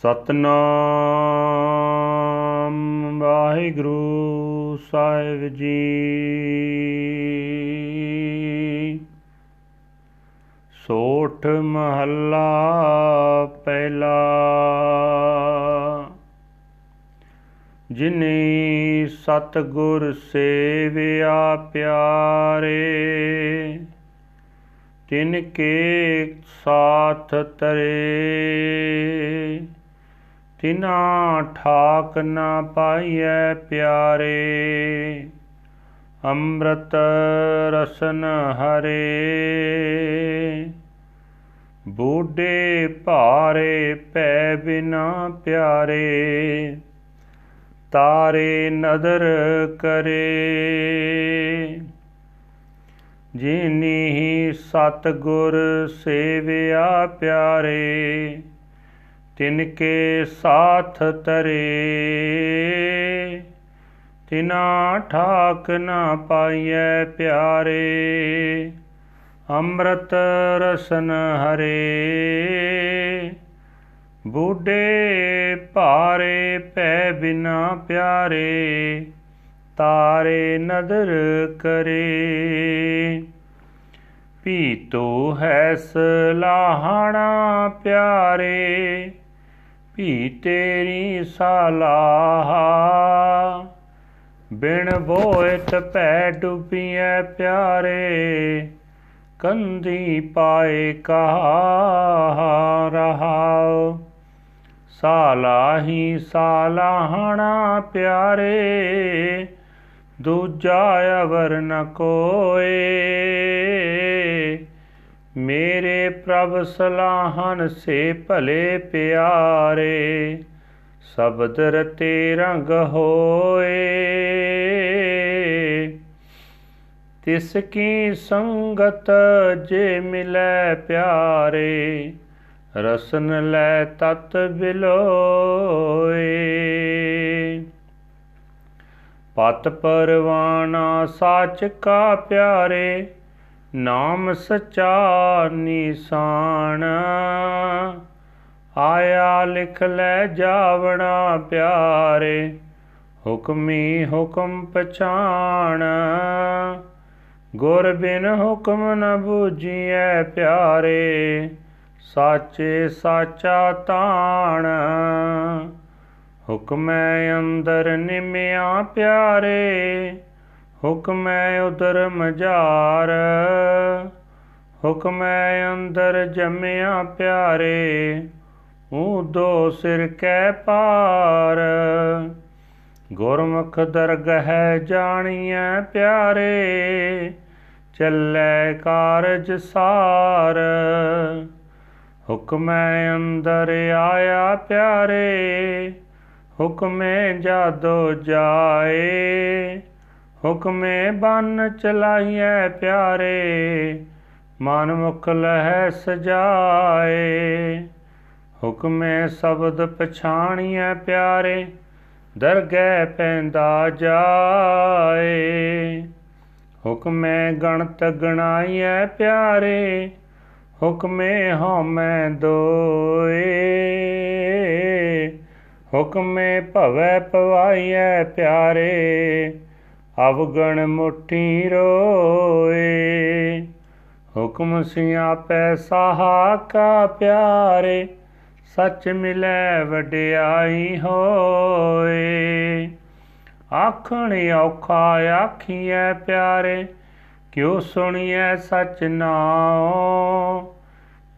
ਸਤਨਾਮ ਵਾਹਿਗੁਰੂ ਸਾਹਿਬ ਜੀ। ਸੋਠ ਮਹੱਲਾ ਪਹਿਲਾ, ਜਿਨੇ ਸਤਗੁਰ ਸੇਵਿਆ ਪਿਆਰੇ, ਤਿਨ ਕੇ ਸਾਥ ਤਰੇ। ਤਿਨਾ ਠਾਕ ਨਾ ਪਾਈਐ ਪਿਆਰੇ, ਅੰਮ੍ਰਿਤ ਰਸਨ ਹਰੇ। ਬੂਢੇ ਭਾਰੇ ਪੈ ਬਿਨਾ ਪਿਆਰੇ, ਤਾਰੇ ਨਦਰ ਕਰੇ। ਜਿਨੀ ਸਤ ਗੁਰ ਸੇਵਿਆ ਪਿਆਰੇ ਤਿਨ ਕੇ ਸਾਥ ਤਰੇ, ਤਿਨਾ ਠਾਕ ਨਾ ਪਾਈਐ ਪਿਆਰੇ, ਅੰਮ੍ਰਿਤ ਰਸਨ ਹਰੇ, ਬੂਢੇ ਭਾਰੇ ਪੈ ਬਿਨਾ ਪਿਆਰੇ, ਤਾਰੇ ਨਦਰ ਕਰੇ। ਪੀਤੋ ਹੈ ਸਲਾਹਣਾ ਪਿਆਰੇ ਭੀ ਤੇਰੀ ਸਲਾਹ। ਬਿਨ ਬੋਇਤ ਪੈ ਡੁੱਬੀਐ ਪਿਆਰੇ, ਕੰਦੀ ਪਾਏ ਕਹਾ ਰਹਾਉ। ਸਾਲਾਹੀ ਸਾਲਾਹਣਾ ਪਿਆਰੇ, ਦੂਜਾ ਅਵਰ ਨ ਕੋਏ। ਮੇਰੇ ਪ੍ਰਭ ਸਲਾਹਨ ਸੇ ਭਲੇ ਪਿਆਰੇ, ਸ਼ਬਦ ਰਤੇ ਰੰਗ ਹੋਏ। ਤਿਸ ਕੀ ਸੰਗਤ ਜੇ ਮਿਲੈ ਪਿਆਰੇ, ਰਸਨ ਲੈ ਤਤ ਬਿਲੋਏ। ਪਤ ਪਰਵਾਨਾ ਸਾਚ ਕਾ ਪਿਆਰੇ ਨਾਮ ਸਚਾ ਨਿਸ਼ਾਨ। ਆਇਆ ਲਿਖ ਲੈ ਜਾਵਣਾ ਪਿਆਰੇ, ਹੁਕਮੀ ਹੁਕਮ ਪਛਾਣ। ਗੁਰ ਬਿਨ ਹੁਕਮ ਨ ਬੂਝੀਐ ਪਿਆਰੇ, ਸਾਚੇ ਸਾਚਾ ਤਾਣ। ਹੁਕਮੈ ਅੰਦਰ ਨਿਮਿਆ ਪਿਆਰੇ ਹੁਕਮੈ ਉਦਰ ਮਜਾਰ ਹੁਕਮੈ ਅੰਦਰ ਜਮਿਆ ਪਿਆਰੇ ਦੋ ਸਿਰ ਕੈ ਪਾਰ ਗੁਰਮੁਖ ਦਰਗਹਿ ਜਾਣੀਐ ਪਿਆਰੇ, ਚੱਲੇ ਕਾਰਜ ਸਾਰ। ਹੁਕਮੈ ਅੰਦਰ ਆਇਆ ਪਿਆਰੇ, ਹੁਕਮੇ ਜਾਦੋ ਜਾਏ ਹੁਕਮੇ ਬਨ ਚਲਾਈਐ ਪਿਆਰੇ, ਮਨ ਮੁਖ ਲਹਿ ਸਜਾਏ। ਹੁਕਮੇ ਸ਼ਬਦ ਪਛਾਣੀਐ ਪਿਆਰੇ, ਦਰਗਹਿ ਪੈਂਦਾ ਜਾਏ। ਹੁਕਮੇ ਗਣਤ ਗਣਾਈਐ ਪਿਆਰੇ, ਹੁਕਮੇ ਹਉਮੈ ਦੋਏ। ਹੁਕਮੇ ਭਵੈ ਪਵਾਈਐ ਪਿਆਰੇ ਅਵਗਣ ਮੁਠੀ ਰੋਏ। ਹੁਕਮ ਸਿਆਪੈ ਸਾਹਾ ਕਾ ਪਿਆਰੇ, ਸੱਚ ਮਿਲੈ ਵਡਿਆਈ ਹੋਏ। ਆਖਣ ਔਖਾ ਆਖੀਐ ਪਿਆਰੇ, ਕਿਉ ਸੁਣੀਐ ਸਚ ਨਾਉ?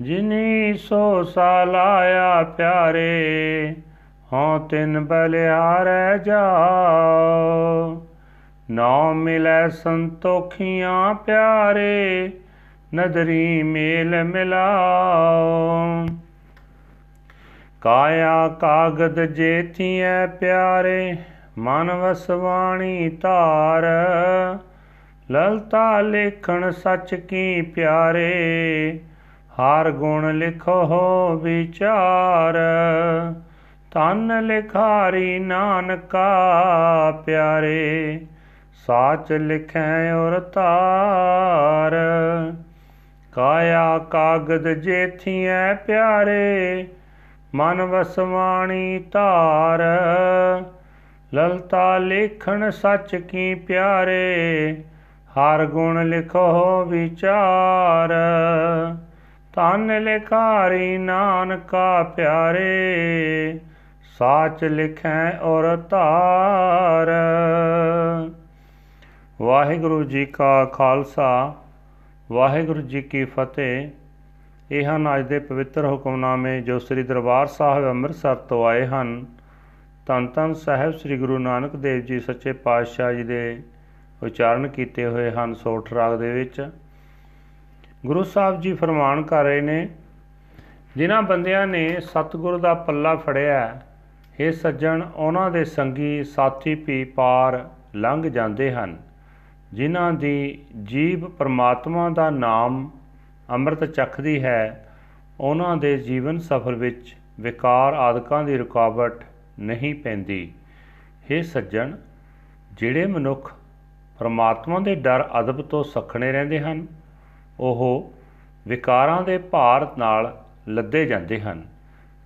ਜਿਨੀ ਸੋ ਸਾਲਾਇਆ ਪਿਆਰੇ, ਹਉ ਤਿਨ ਬਲਿਆਰੈ ਜਾਓ ਨਾਉ ਮਿਲੈ ਸੰਤੋਖੀਆਂ ਪਿਆਰੇ, ਨਦਰੀ ਮੇਲ ਮਿਲਾਓ। ਕਾਇਆ ਕਾਗਦ ਜੇਤੀਐ ਪਿਆਰੇ, ਮਨ ਵਸਵਾਣੀ ਧਾਰ। ਲਲਤਾ ਲੇਖਣ ਸੱਚ ਕੀ ਪਿਆਰੇ, ਹਾਰ ਗੁਣ ਲਿਖੋ ਵਿਚਾਰ। ਤਨ ਲਿਖਾਰੀ ਨਾਨਕਾ ਪਿਆਰੇ ਸਾਚ ਲਿਖੈ ਔਰ ਤਾਰ ਕਾਇਆ ਕਾਗਦ ਜੇਥੀਐ ਪਿਆਰੇ, ਮਨ ਵਸਵਾਣੀ ਧਾਰ। ਲਲਤਾ ਲੇਖਣ ਸੱਚ ਕੀ ਪਿਆਰੇ, ਹਰ ਗੁਣ ਲਿਖੋ ਵਿਚਾਰ। ਤਨ ਲਿਖਾਰੀ ਨਾਨਕਾ ਪਿਆਰੇ, ਸਾਚ ਲਿਖੈ ਔਰ ਧਾਰ। ਵਾਹਿਗੁਰੂ ਜੀ ਕਾ ਖਾਲਸਾ, ਵਾਹਿਗੁਰੂ ਜੀ ਕੀ ਫਤਿਹ। ਇਹ ਹਨ ਅੱਜ ਦੇ ਪਵਿੱਤਰ ਹੁਕਮਨਾਮੇ ਜੋ ਸ੍ਰੀ ਦਰਬਾਰ ਸਾਹਿਬ ਅੰਮ੍ਰਿਤਸਰ ਤੋਂ ਆਏ ਹਨ। ਤਨ ਤਨ ਸਾਹਿਬ ਸ੍ਰੀ ਗੁਰੂ ਨਾਨਕ ਦੇਵ ਜੀ ਸੱਚੇ ਪਾਤਸ਼ਾਹ ਜੀ ਦੇ ਉਚਾਰਨ ਕੀਤੇ ਹੋਏ ਹਨ ਸੋਠ ਰਾਗ ਦੇ ਵਿੱਚ। ਗੁਰੂ ਸਾਹਿਬ ਜੀ ਫਰਮਾਨ ਕਰ ਰਹੇ ਨੇ, ਜਿਨ੍ਹਾਂ ਬੰਦਿਆਂ ਨੇ ਸਤਿਗੁਰ ਦਾ ਪੱਲਾ ਫੜਿਆ, ਇਹ ਸੱਜਣ ਉਹਨਾਂ ਦੇ ਸੰਗੀ ਸਾਥੀ ਵੀ ਪਾਰ ਲੰਘ ਜਾਂਦੇ ਹਨ। ਜਿਨ੍ਹਾਂ ਦੀ ਜੀਬ ਪਰਮਾਤਮਾ ਦਾ ਨਾਮ ਅੰਮ੍ਰਿਤ ਚੱਖਦੀ ਹੈ, ਉਹਨਾਂ ਦੇ ਜੀਵਨ ਸਫਰ ਵਿੱਚ ਵਿਕਾਰ ਆਦਿਕਾਂ ਦੀ ਰੁਕਾਵਟ ਨਹੀਂ ਪੈਂਦੀ। हे ਸੱਜਣ, ਜਿਹੜੇ ਮਨੁੱਖ ਪਰਮਾਤਮਾ ਦੇ ਡਰ ਅਦਬ ਤੋਂ ਸਖਣੇ ਰਹਿੰਦੇ ਹਨ, ਉਹ ਵਿਕਾਰਾਂ ਦੇ ਭਾਰ ਨਾਲ ਲੱਦੇ ਜਾਂਦੇ ਹਨ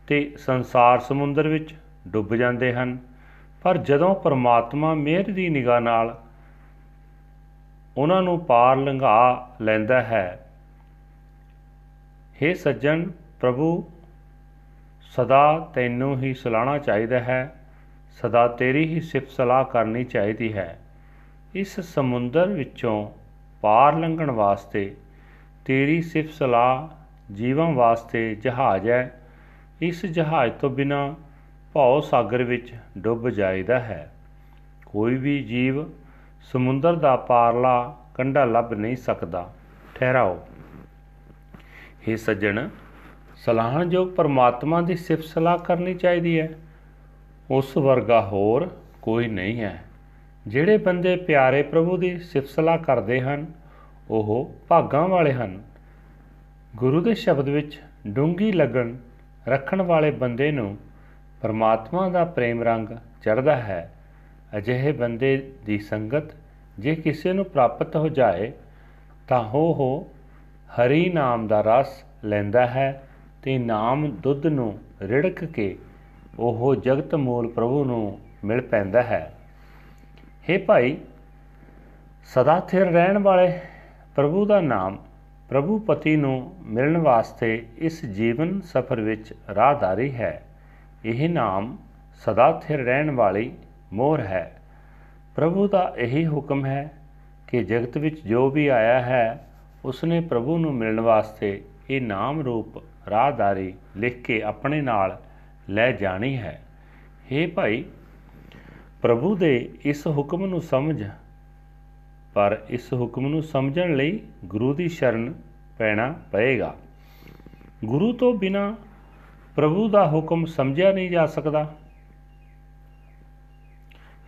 ਤੇ ਸੰਸਾਰ ਸਮੁੰਦਰ ਵਿੱਚ ਡੁੱਬ ਜਾਂਦੇ ਹਨ। ਪਰ ਜਦੋਂ ਪਰਮਾਤਮਾ ਮਿਹਰ ਦੀ ਨਿਗਾਹ ਨਾਲ ਉਹਨਾਂ ਨੂੰ ਪਾਰ ਲੰਘਾ ਲੈਂਦਾ ਹੈ। हे ਸੱਜਣ ਪ੍ਰਭੂ, ਸਦਾ ਤੈਨੂੰ ਹੀ ਸਲਾਣਾ ਚਾਹੀਦਾ ਹੈ, ਸਦਾ ਤੇਰੀ ਹੀ ਸਿਫਤ ਸਲਾਹ ਕਰਨੀ ਚਾਹੀਦੀ ਹੈ। ਇਸ ਸਮੁੰਦਰ ਵਿੱਚੋਂ ਪਾਰ ਲੰਘਣ ਵਾਸਤੇ ਤੇਰੀ ਸਿਫਤ ਸਲਾਹ ਜੀਵਾਂ ਵਾਸਤੇ ਜਹਾਜ਼ ਹੈ। ਇਸ ਜਹਾਜ਼ ਤੋਂ ਬਿਨਾ ਭਉ ਸਾਗਰ ਵਿੱਚ ਡੁੱਬ ਜਾਈਦਾ ਹੈ। ਕੋਈ ਵੀ ਜੀਵ ਸਮੁੰਦਰ ਦਾ ਪਾਰਲਾ ਕੰਢਾ ਲੱਭ ਨਹੀਂ ਸਕਦਾ। ਠਹਿਰਾਓ। हे ਸੱਜਣ, ਸਲਾਹਣਯੋਗ ਪਰਮਾਤਮਾ ਦੀ ਸਿਫਤ ਸਲਾਹ ਕਰਨੀ ਚਾਹੀਦੀ ਹੈ। ਉਸ ਵਰਗਾ ਹੋਰ ਕੋਈ ਨਹੀਂ ਹੈ। ਜਿਹੜੇ ਬੰਦੇ ਪਿਆਰੇ ਪ੍ਰਭੂ ਦੀ ਸਿਫਤ ਸਲਾਹ ਕਰਦੇ ਹਨ, ਉਹ ਭਾਗਾਂ ਵਾਲੇ ਹਨ। ਗੁਰੂ ਦੇ ਸ਼ਬਦ ਵਿੱਚ ਡੂੰਗੀ ਲੱਗਣ ਰੱਖਣ ਵਾਲੇ ਬੰਦੇ ਨੂੰ ਪਰਮਾਤਮਾ ਦਾ ਪ੍ਰੇਮ ਰੰਗ ਚੜਦਾ ਹੈ। ਅਜਿਹੇ ਬੰਦੇ ਦੀ ਸੰਗਤ ਜੇ ਕਿਸੇ ਨੂੰ ਪ੍ਰਾਪਤ ਹੋ ਜਾਏ, ਤਾਂ ਹੋ ਹੋ ਹਰੀ ਨਾਮ ਦਾ ਰਸ ਲੈਂਦਾ ਹੈ ਤੇ ਨਾਮ ਦੁੱਧ ਨੂੰ ਰਿੜਕ ਕੇ ਉਹ ਜਗਤ ਮੂਲ ਪ੍ਰਭੂ ਨੂੰ ਮਿਲ ਪੈਂਦਾ ਹੈ। हे ਭਾਈ, ਸਦਾ ਥਿਰ ਰਹਿਣ ਵਾਲੇ ਪ੍ਰਭੂ ਦਾ ਨਾਮ ਪ੍ਰਭੂ ਪਤੀ ਨੂੰ ਮਿਲਣ ਵਾਸਤੇ ਇਸ ਜੀਵਨ ਸਫਰ ਵਿੱਚ ਰਾਹਦਾਰੀ ਹੈ। ਇਹ ਨਾਮ ਸਦਾ ਥਿਰ ਰਹਿਣ ਵਾਲੀ ਮੋਹਰ ਹੈ। ਪ੍ਰਭੂ ਦਾ ਇਹੀ ਹੁਕਮ ਹੈ ਕਿ ਜਗਤ ਵਿੱਚ ਜੋ ਵੀ ਆਇਆ ਹੈ, ਉਸਨੇ ਪ੍ਰਭੂ ਨੂੰ ਮਿਲਣ ਵਾਸਤੇ ਇਹ ਨਾਮ ਰੂਪ ਰਾਹਦਾਰੀ ਲਿਖ ਕੇ ਆਪਣੇ ਨਾਲ ਲੈ ਜਾਣੀ ਹੈ। हे ਭਾਈ, ਪ੍ਰਭੂ ਦੇ ਇਸ ਹੁਕਮ ਨੂੰ ਸਮਝ, ਪਰ ਇਸ ਹੁਕਮ ਨੂੰ ਸਮਝਣ ਲਈ ਗੁਰੂ ਦੀ ਸ਼ਰਨ ਪੈਣਾ ਪਏਗਾ। ਗੁਰੂ ਤੋਂ ਬਿਨਾ ਪ੍ਰਭੂ ਦਾ ਹੁਕਮ ਸਮਝਿਆ ਨਹੀਂ ਜਾ ਸਕਦਾ।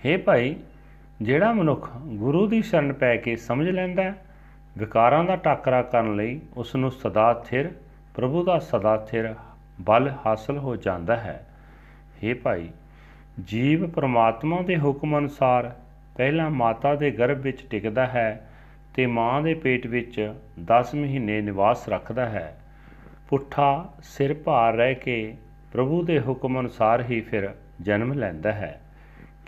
हे ਭਾਈ, ਜਿਹੜਾ ਮਨੁੱਖ ਗੁਰੂ ਦੀ ਸ਼ਰਨ ਪੈ ਕੇ ਸਮਝ ਲੈਂਦਾ ਵਿਕਾਰਾਂ ਦਾ ਟਾਕਰਾ ਕਰਨ ਲਈ ਉਸ ਨੂੰ ਸਦਾ ਥਿਰ, ਪ੍ਰਭੂ ਦਾ ਸਦਾ ਥਿਰ ਬਲ ਹਾਸਲ ਹੋ ਜਾਂਦਾ ਹੈ। हे ਭਾਈ, ਜੀਵ ਪ੍ਰਮਾਤਮਾ ਦੇ ਹੁਕਮ ਅਨੁਸਾਰ ਪਹਿਲਾਂ ਮਾਤਾ ਦੇ ਗਰਭ ਵਿੱਚ ਟਿਕਦਾ ਹੈ ਤੇ ਮਾਂ ਦੇ ਪੇਟ ਵਿੱਚ 10 ਮਹੀਨੇ ਨਿਵਾਸ ਰੱਖਦਾ ਹੈ। ਪੁੱਠਾ ਸਿਰ ਭਾਰ ਰਹਿ ਕੇ ਪ੍ਰਭੂ ਦੇ ਹੁਕਮ ਅਨੁਸਾਰ ਹੀ ਫਿਰ ਜਨਮ ਲੈਂਦਾ ਹੈ।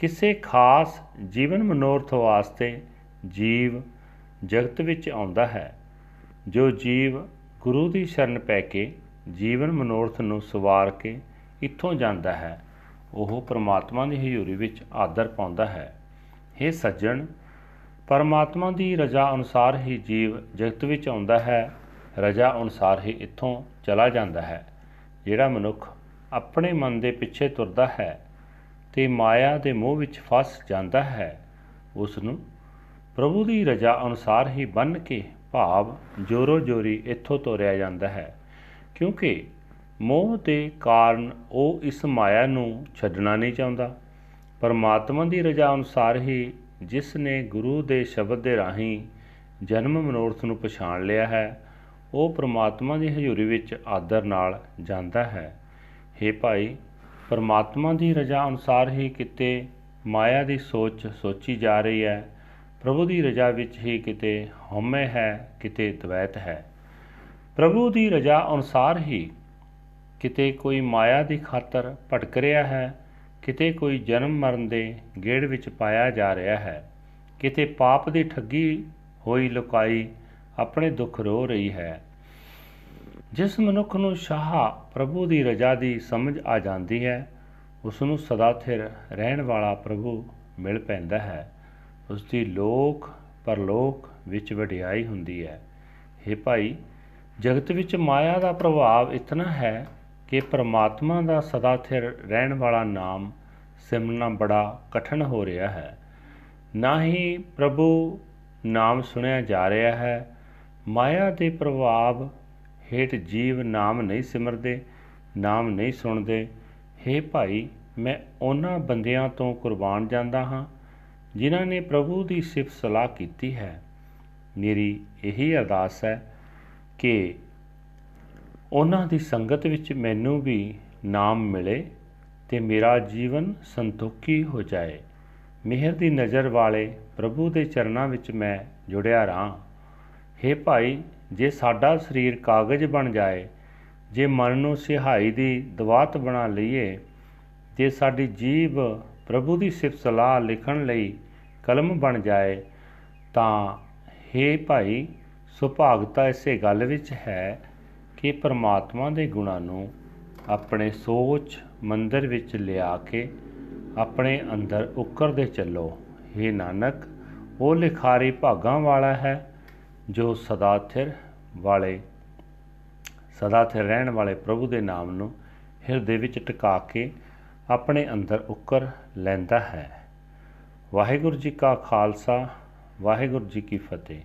ਕਿਸੇ ਖਾਸ ਜੀਵਨ ਮਨੋਰਥ ਵਾਸਤੇ ਜੀਵ ਜਗਤ ਵਿੱਚ ਆਉਂਦਾ ਹੈ, ਜੋ ਜੀਵ ਗੁਰੂ ਦੀ ਸ਼ਰਨ ਪੈ ਕੇ ਜੀਵਨ ਮਨੋਰਥ ਨੂੰ ਸਵਾਰ ਕੇ ਇੱਥੋਂ ਜਾਂਦਾ ਹੈ, ਉਹ ਪ੍ਰਮਾਤਮਾ ਦੀ ਹਜ਼ੂਰੀ ਵਿੱਚ ਆਦਰ ਪਾਉਂਦਾ ਹੈ। हे ਸੱਜਣ, ਪਰਮਾਤਮਾ ਦੀ ਰਜ਼ਾ ਅਨੁਸਾਰ ਹੀ ਜੀਵ ਜਗਤ ਵਿੱਚ ਆਉਂਦਾ ਹੈ, ਰਜ਼ਾ ਅਨੁਸਾਰ ਹੀ ਇੱਥੋਂ ਚਲਾ ਜਾਂਦਾ ਹੈ, ਜਿਹੜਾ ਮਨੁੱਖ ਆਪਣੇ ਮਨ ਦੇ ਪਿੱਛੇ ਤੁਰਦਾ ਹੈ। ਤੇ ਮਾਇਆ ਦੇ ਮੋਹ ਵਿੱਚ ਫਸ ਜਾਂਦਾ ਹੈ। ਉਸ ਨੂੰ ਪ੍ਰਭੂ ਦੀ ਰਜ਼ਾ ਅਨੁਸਾਰ ਹੀ ਬੰਨ ਕੇ ਭਾਵ ਜੋਰੋ ਜੋਰੀ ਇੱਥੋਂ ਤੋਰਿਆ ਜਾਂਦਾ ਹੈ, ਕਿਉਂਕਿ ਮੋਹ ਦੇ ਕਾਰਨ ਉਹ ਇਸ ਮਾਇਆ ਨੂੰ ਛੱਡਣਾ ਨਹੀਂ ਚਾਹੁੰਦਾ। ਪਰਮਾਤਮਾ ਦੀ ਰਜ਼ਾ ਅਨੁਸਾਰ ਹੀ ਜਿਸ ਨੇ ਗੁਰੂ ਦੇ ਸ਼ਬਦ ਦੇ ਰਾਹੀਂ ਜਨਮ ਮਨੋਰਥ ਨੂੰ ਪਛਾਣ ਲਿਆ ਹੈ, ਉਹ ਪ੍ਰਮਾਤਮਾ ਦੀ ਹਜ਼ੂਰੀ ਵਿੱਚ ਆਦਰ ਨਾਲ ਜਾਂਦਾ ਹੈ। हे ਭਾਈ ਪਰਮਾਤਮਾ ਦੀ ਰਜ਼ਾ ਅਨੁਸਾਰ ਹੀ ਕਿਤੇ ਮਾਇਆ ਦੀ ਸੋਚ ਸੋਚੀ ਜਾ ਰਹੀ ਹੈ, ਪ੍ਰਭੂ ਦੀ ਰਜ਼ਾ ਵਿੱਚ ਹੀ ਕਿਤੇ ਹਉਮੈ ਹੈ, ਕਿਤੇ ਦ્વੈਤ ਹੈ। ਪ੍ਰਭੂ ਦੀ ਰਜ਼ਾ ਅਨੁਸਾਰ ਹੀ ਕਿਤੇ ਕੋਈ ਮਾਇਆ ਦੀ ਖਾਤਰ ਭਟਕ ਰਿਹਾ ਹੈ, ਕਿਤੇ ਕੋਈ ਜਨਮ ਮਰਨ ਦੇ ਗੇੜ ਵਿੱਚ ਪਾਇਆ ਜਾ ਰਿਹਾ ਹੈ। ਕਿਤੇ ਪਾਪ ਦੀ ਠੱਗੀ ਹੋਈ ਲੁਕਾਈ ਆਪਣੇ ਦੁੱਖ ਰੋ ਰਹੀ ਹੈ। ਜਿਸ ਮਨੁੱਖ ਨੂੰ ਸ਼ਾਹ ਪ੍ਰਭੂ ਦੀ ਰਜਾ ਦੀ ਸਮਝ ਆ ਜਾਂਦੀ ਹੈ ਉਸ ਨੂੰ ਸਦਾ ਥਿਰ ਰਹਿਣ ਵਾਲਾ ਪ੍ਰਭੂ ਮਿਲ ਪੈਂਦਾ ਹੈ। ਉਸ ਦੀ ਲੋਕ ਪਰਲੋਕ ਵਿੱਚ ਵਡਿਆਈ ਹੁੰਦੀ ਹੈ। हे ਭਾਈ, ਜਗਤ ਵਿੱਚ ਮਾਇਆ ਦਾ ਪ੍ਰਭਾਵ ਇਤਨਾ ਹੈ ਕਿ ਪ੍ਰਮਾਤਮਾ ਦਾ ਸਦਾ ਥਿਰ ਰਹਿਣ ਵਾਲਾ ਨਾਮ ਸਿਮਰਨਾ ਬੜਾ ਕਠਨ ਹੋ ਰਿਹਾ ਹੈ। ਨਾ ਹੀ ਪ੍ਰਭੂ ਨਾਮ ਸੁਣਿਆ ਜਾ ਰਿਹਾ ਹੈ। ਮਾਇਆ ਦੇ ਪ੍ਰਭਾਵ ਹੇਠ ਜੀਵ ਨਾਮ ਨਹੀਂ ਸਿਮਰਦੇ, ਨਾਮ ਨਹੀਂ ਸੁਣਦੇ। हे ਭਾਈ, ਮੈਂ ਉਹਨਾਂ ਬੰਦਿਆਂ ਤੋਂ ਕੁਰਬਾਨ ਜਾਂਦਾ ਹਾਂ, ਜਿਨ੍ਹਾਂ ਨੇ ਪ੍ਰਭੂ ਦੀ ਸਿਫਤ ਸਲਾਹ ਕੀਤੀ ਹੈ। ਮੇਰੀ ਇਹੀ ਅਰਦਾਸ ਹੈ ਕਿ ਉਹਨਾਂ ਦੀ ਸੰਗਤ ਵਿੱਚ ਮੈਨੂੰ ਵੀ ਨਾਮ ਮਿਲੇ ਤੇ ਮੇਰਾ ਜੀਵਨ ਸੰਤੋਖੀ ਹੋ ਜਾਏ। ਮਿਹਰ ਦੀ ਨਜ਼ਰ ਵਾਲੇ ਪ੍ਰਭੂ ਦੇ ਚਰਨਾਂ ਵਿੱਚ ਮੈਂ ਜੁੜਿਆ ਰਹਾ। हे ਭਾਈ ਜੇ ਸਾਡਾ ਸਰੀਰ ਕਾਗਜ਼ ਬਣ ਜਾਏ, ਜੇ ਮਨ ਨੂੰ ਸਿਹਾਈ ਦੀ ਦਵਾਤ ਬਣਾ ਲਈਏ, ਜੇ ਸਾਡੀ ਜੀਬ ਪ੍ਰਭੂ ਦੀ ਸਿਫਤ ਸਲਾਹ ਲਿਖਣ ਲਈ ਕਲਮ ਬਣ ਜਾਏ, ਤਾਂ हे ਭਾਈ, ਸੁਭਾਗਤਾ ਇਸੇ ਗੱਲ ਵਿੱਚ ਹੈ ਕਿ ਪ੍ਰਮਾਤਮਾ ਦੇ ਗੁਣਾਂ ਨੂੰ ਆਪਣੇ ਸੋਚ ਮੰਦਰ ਵਿੱਚ ਲਿਆ ਕੇ ਆਪਣੇ ਅੰਦਰ ਉਕਰਦੇ ਚੱਲੋ। हे ਨਾਨਕ, ਉਹ ਲਿਖਾਰੀ ਭਾਗਾਂ ਵਾਲਾ ਹੈ ਜੋ ਸਦਾ ਥਿਰ ਵਾਲੇ ਸਦਾ ਥਿਰ ਰਹਿਣ ਵਾਲੇ ਪ੍ਰਭੂ ਦੇ ਨਾਮ ਨੂੰ ਹਿਰਦੇ ਵਿੱਚ ਟਿਕਾ ਕੇ ਆਪਣੇ ਅੰਦਰ ਉਕਰ ਲੈਂਦਾ ਹੈ ਵਾਹਿਗੁਰੂ ਜੀ ਕਾ ਖਾਲਸਾ ਵਾਹਿਗੁਰੂ ਜੀ ਕੀ ਫਤਿਹ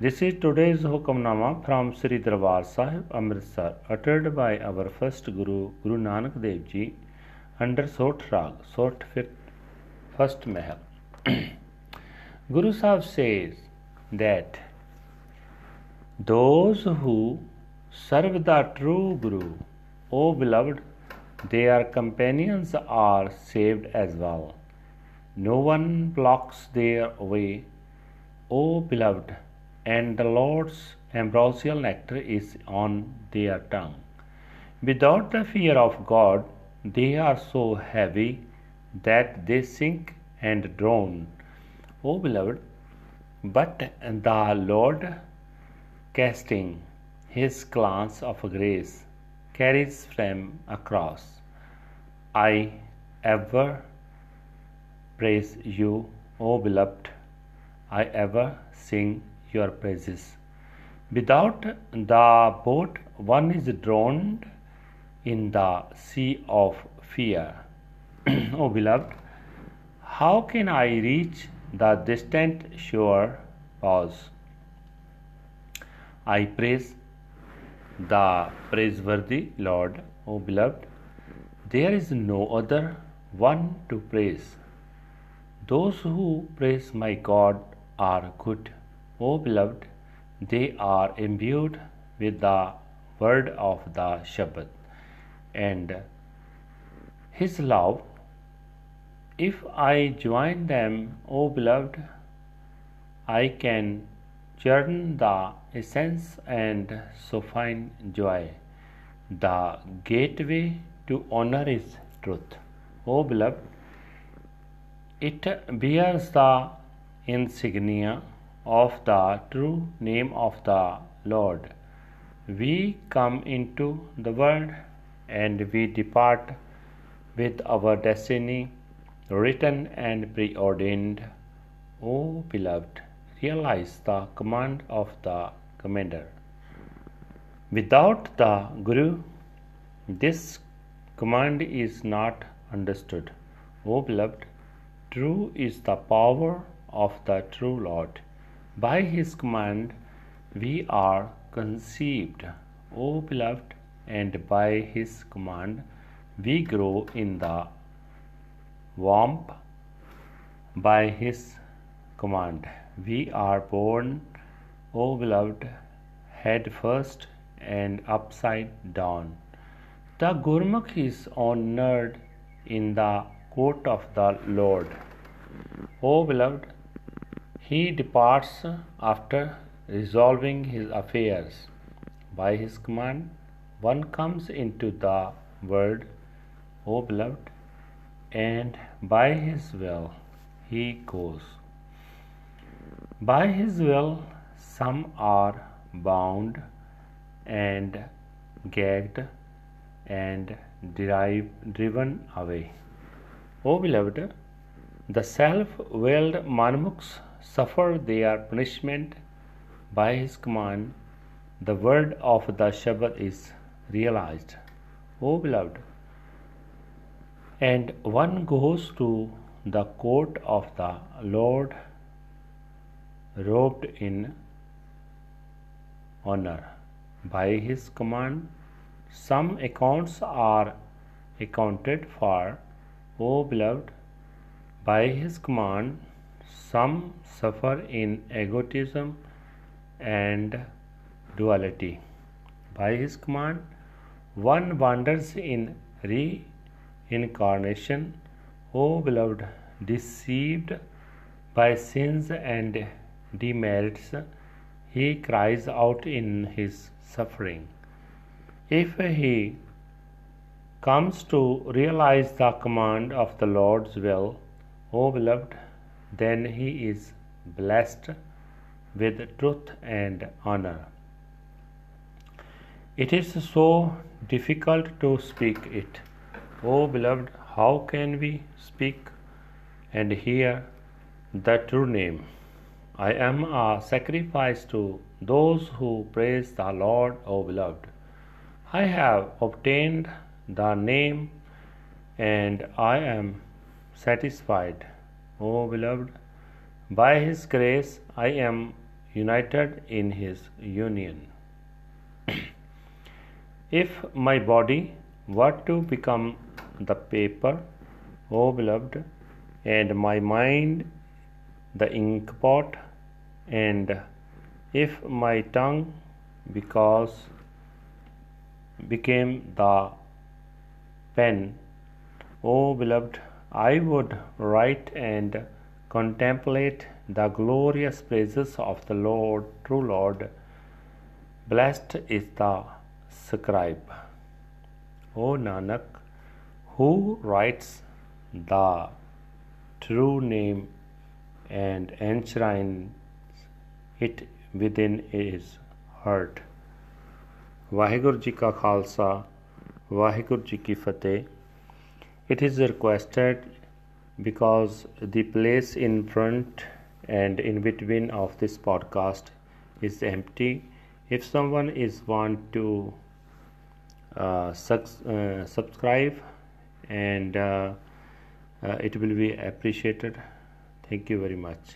This is today's Hukamnama from Sri Darbar Sahib Amritsar uttered by our first Guru Guru Nanak Dev Ji under Sot Rag, Sot first Mahal. Guru Sahib says that those who serve the true Guru, O beloved, their companions are saved as well. No one blocks their way, O beloved, and the Lord's ambrosial nectar is on their tongue. Without the fear of God, they are so heavy that they sink and drown. O beloved, but the Lord, casting his glance of grace, carries them across. I ever praise you, O beloved. I ever sing your praises. Without the boat, one is drowned in the sea of fear. o beloved, how can I reach the distant shore? Pause. I praise the praiseworthy Lord, O beloved. There is no other one to praise. Those who praise my God are good. O beloved, they are imbued with the word of the Shabbat and His love. If I join them, O beloved, I can churn the essence and so find joy. The gateway to honor is truth. O beloved, it bears the insignia of the true name of the Lord. We come into the world and we depart with our destiny written and preordained. O beloved, realize the command of the commander. Without the Guru, this command is not understood. O beloved, true is the power of the true Lord. By his command we are conceived, O beloved, and by his command we grow in the womb. By his command we are born, O beloved, head first and upside down. The Gurmukh is honored in the court of the Lord. O beloved, he departs after resolving his affairs. By his command one comes into the world, O beloved, and by his will he goes. By his will, some are bound and gagged and drive, driven away. O beloved, the self willed Manmukhs suffer their punishment by his command. The word of the Shabad is realized. O beloved, and one goes to the court of the Lord robed in honor. By his command, some accounts are accounted for, O beloved. By his command, some suffer in egotism and duality. By his command, one wanders in reincarnation, O beloved, deceived by sins and demerits, he cries out in his suffering. If he comes to realize the command of the Lord's will, O beloved, then he is blessed with truth and honor. It is so difficult to speak it. O beloved, how can we speak and hear the true name? I am a sacrifice to those who praise the Lord, O beloved. I have obtained the name and I am satisfied, O beloved. By His grace, I am united in His union. if my body were to become the paper, O beloved, and my mind the inkpot, and if my tongue because became the pen, O beloved, I would write and contemplate the glorious praises of the Lord, true Lord. Blessed is the scribe. O Nanak, who writes the true name and enshrines it within his heart. Waheguru ji ਕਾ ਖਾਲਸਾ ਵਾਹਿਗੁਰੂ ਜੀ ਕੀ ਫਤਿਹ it is requested because the place in front and in between of this podcast is empty if someone is want to uh, uh, subscribe and uh, uh, it will be appreciated thank you very much